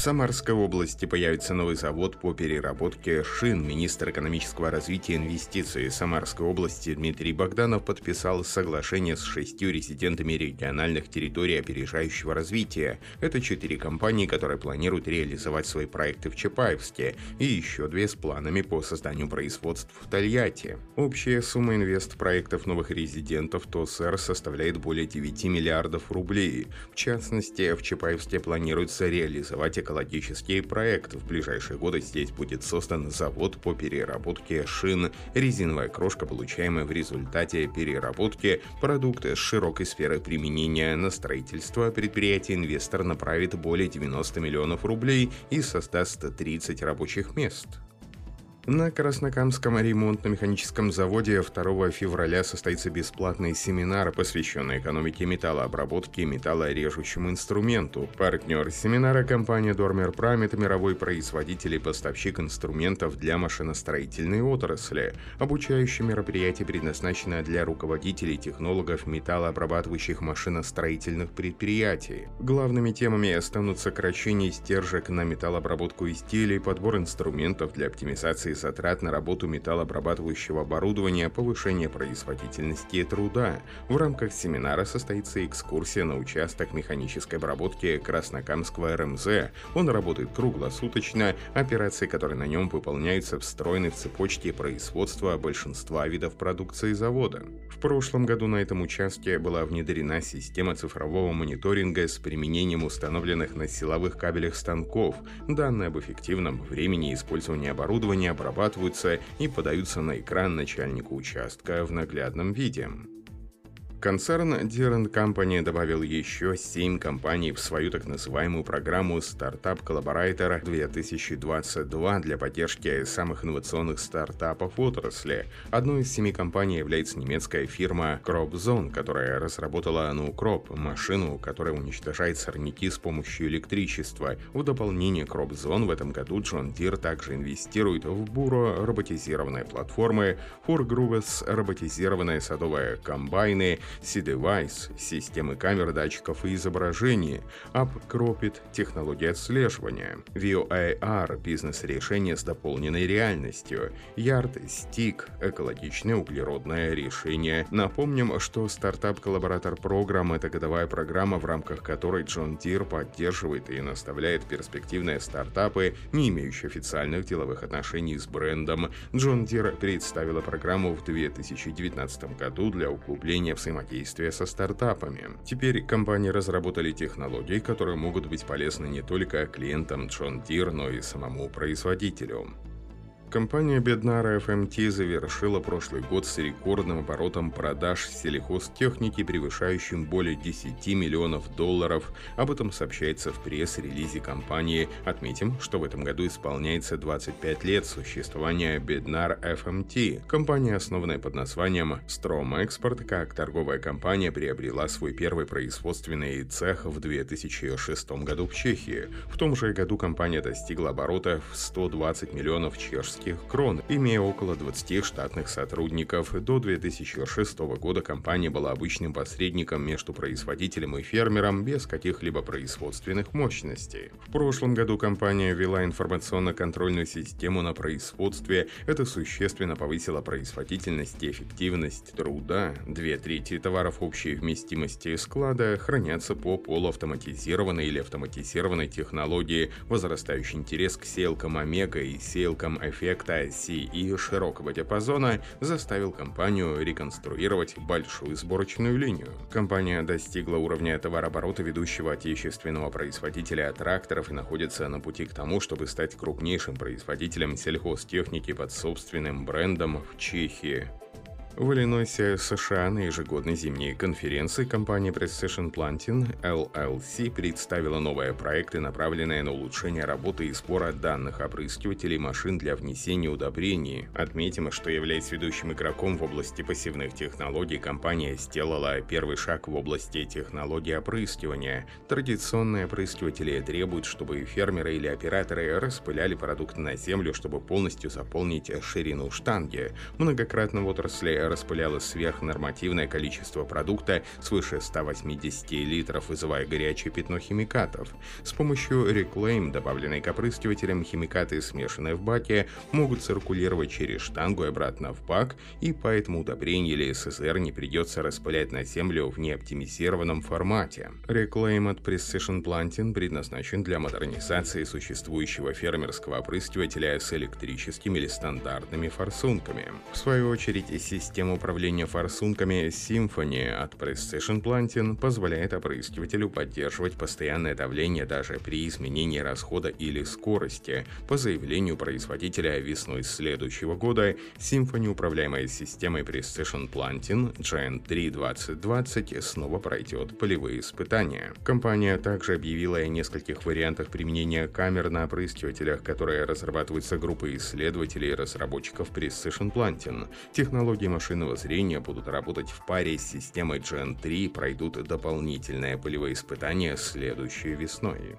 Самарской области появится новый завод по переработке шин. Министр экономического развития и инвестиций Самарской области Дмитрий Богданов подписал соглашение с шестью резидентами региональных территорий опережающего развития. Это четыре компании, которые планируют реализовать свои проекты в Чапаевске, и еще две с планами по созданию производств в Тольятти. Общая сумма инвест-проектов новых резидентов ТОСР составляет более 9 миллиардов рублей. В частности, в Чапаевске планируется реализовать экологический проект. В ближайшие годы здесь будет создан завод по переработке шин. Резиновая крошка, получаемая в результате переработки, продукты с широкой сферой применения на строительство предприятие инвестор направит более 90 миллионов рублей и создаст 30 рабочих мест. На Краснокамском ремонтно-механическом заводе 2 февраля состоится бесплатный семинар, посвященный экономике металлообработки и металлорежущему инструменту. Партнер семинара – компания Dormer Prime – это мировой производитель и поставщик инструментов для машиностроительной отрасли. Обучающее мероприятие предназначено для руководителей технологов металлообрабатывающих машиностроительных предприятий. Главными темами станут сокращение стержек на металлообработку изделий, подбор инструментов для оптимизации затрат на работу металлообрабатывающего оборудования, повышение производительности труда. В рамках семинара состоится экскурсия на участок механической обработки Краснокамского РМЗ. Он работает круглосуточно, операции, которые на нем выполняются, встроены в цепочке производства большинства видов продукции завода. В прошлом году на этом участке была внедрена система цифрового мониторинга с применением установленных на силовых кабелях станков. Данные об эффективном времени использования оборудования обрабатываются и подаются на экран начальнику участка в наглядном виде. Концерн Deere Company добавил еще 7 компаний в свою так называемую программу Startup Collaborator 2022 для поддержки самых инновационных стартапов отрасли. Одной из семи компаний является немецкая фирма CropZone, которая разработала NuCrop, машину, которая уничтожает сорняки с помощью электричества. В дополнение CropZone в этом году John Deere также инвестирует в Буро роботизированные платформы, Forgruvес роботизированные садовые комбайны, C-Device – системы камер, датчиков и изображений, AppCropit – технологии отслеживания, VOAR – бизнес-решение с дополненной реальностью, Yardstick – экологичное углеродное решение. Напомним, что стартап-коллаборатор программ – это годовая программа, в рамках которой John Deere поддерживает и наставляет перспективные стартапы, не имеющие официальных деловых отношений с брендом. John Deere представила программу в 2019 году для углубления взаимодействия взаимодействия со стартапами. Теперь компании разработали технологии, которые могут быть полезны не только клиентам John Deere, но и самому производителю. Компания Беднара FMT завершила прошлый год с рекордным оборотом продаж сельхозтехники, превышающим более 10 миллионов долларов. Об этом сообщается в пресс-релизе компании. Отметим, что в этом году исполняется 25 лет существования Беднар FMT. Компания, основанная под названием Strom Export, как торговая компания, приобрела свой первый производственный цех в 2006 году в Чехии. В том же году компания достигла оборота в 120 миллионов чешских чешских крон, имея около 20 штатных сотрудников. До 2006 года компания была обычным посредником между производителем и фермером без каких-либо производственных мощностей. В прошлом году компания ввела информационно-контрольную систему на производстве. Это существенно повысило производительность и эффективность труда. Две трети товаров общей вместимости склада хранятся по полуавтоматизированной или автоматизированной технологии. Возрастающий интерес к сеялкам Омега и сеялкам Эффект эффекта C и широкого диапазона заставил компанию реконструировать большую сборочную линию. Компания достигла уровня товарооборота ведущего отечественного производителя тракторов и находится на пути к тому, чтобы стать крупнейшим производителем сельхозтехники под собственным брендом в Чехии. В Иллинойсе, США на ежегодной зимней конференции компания Precision Planting LLC представила новые проекты, направленные на улучшение работы и сбора данных опрыскивателей машин для внесения удобрений. Отметим, что являясь ведущим игроком в области пассивных технологий, компания сделала первый шаг в области технологий опрыскивания. Традиционные опрыскиватели требуют, чтобы фермеры или операторы распыляли продукты на землю, чтобы полностью заполнить ширину штанги. Многократно в отрасли распылялось сверхнормативное количество продукта свыше 180 литров, вызывая горячее пятно химикатов. С помощью Reclaim, добавленной к опрыскивателям, химикаты, смешанные в баке, могут циркулировать через штангу и обратно в бак, и поэтому удобрение или СССР не придется распылять на землю в неоптимизированном формате. Reclaim от Precision Planting предназначен для модернизации существующего фермерского опрыскивателя с электрическими или стандартными форсунками. В свою очередь, система управления форсунками Symphony от Precision Planting позволяет опрыскивателю поддерживать постоянное давление даже при изменении расхода или скорости. По заявлению производителя весной следующего года, Symphony, управляемая системой Precision Planting Gen 3 2020, снова пройдет полевые испытания. Компания также объявила о нескольких вариантах применения камер на опрыскивателях, которые разрабатываются группой исследователей и разработчиков Precision Planting. Технологии машинного зрения будут работать в паре с системой Gen 3 и пройдут дополнительные полевые испытания следующей весной.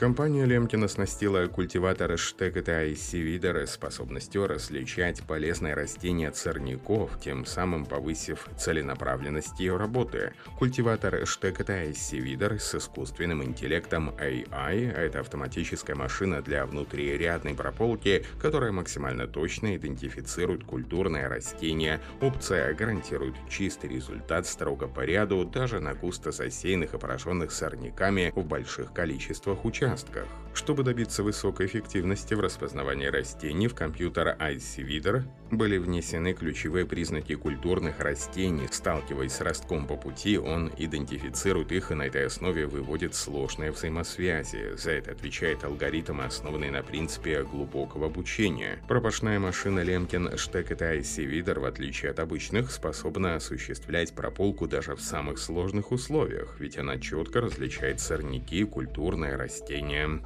Компания Лемкин оснастила культиватор Штекета IC Видер способностью различать полезные растения от сорняков, тем самым повысив целенаправленность ее работы. Культиватор Штекета IC Видер с искусственным интеллектом AI – это автоматическая машина для внутрирядной прополки, которая максимально точно идентифицирует культурное растение. Опция гарантирует чистый результат строго по ряду даже на густо засеянных и пораженных сорняками в больших количествах участков участках. Чтобы добиться высокой эффективности в распознавании растений, в компьютер IC Reader были внесены ключевые признаки культурных растений. Сталкиваясь с ростком по пути, он идентифицирует их и на этой основе выводит сложные взаимосвязи. За это отвечает алгоритм, основанный на принципе глубокого обучения. Пропашная машина Лемкин Штекет IC Reader, в отличие от обычных, способна осуществлять прополку даже в самых сложных условиях, ведь она четко различает сорняки, культурные растения растения.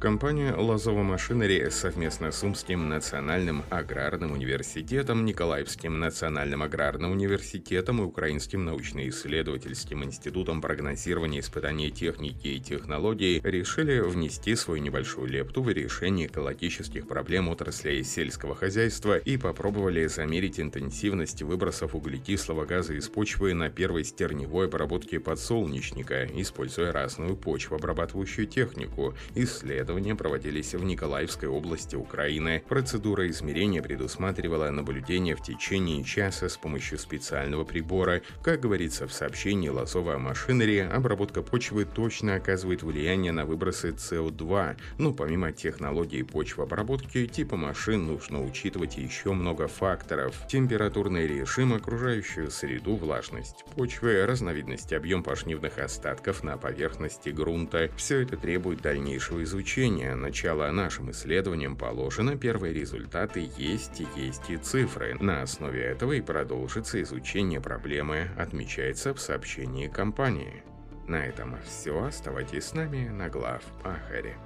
Компания «Лозово Машинери» совместно с Умским национальным аграрным университетом, Николаевским национальным аграрным университетом и Украинским научно-исследовательским институтом прогнозирования испытаний техники и технологий решили внести свою небольшую лепту в решение экологических проблем отрасли сельского хозяйства и попробовали замерить интенсивность выбросов углекислого газа из почвы на первой стерневой обработке подсолнечника, используя разную почвообрабатывающую технику, исследования исследования проводились в Николаевской области Украины. Процедура измерения предусматривала наблюдение в течение часа с помощью специального прибора. Как говорится в сообщении Лосова Машинери, обработка почвы точно оказывает влияние на выбросы СО2, но помимо технологии почвообработки, типа машин нужно учитывать еще много факторов. Температурный режим, окружающую среду, влажность почвы, разновидность объем пашнивных остатков на поверхности грунта. Все это требует дальнейшего изучения обучения, начало нашим исследованиям положено, первые результаты есть и есть и цифры. На основе этого и продолжится изучение проблемы, отмечается в сообщении компании. На этом все. Оставайтесь с нами на глав Ахаре.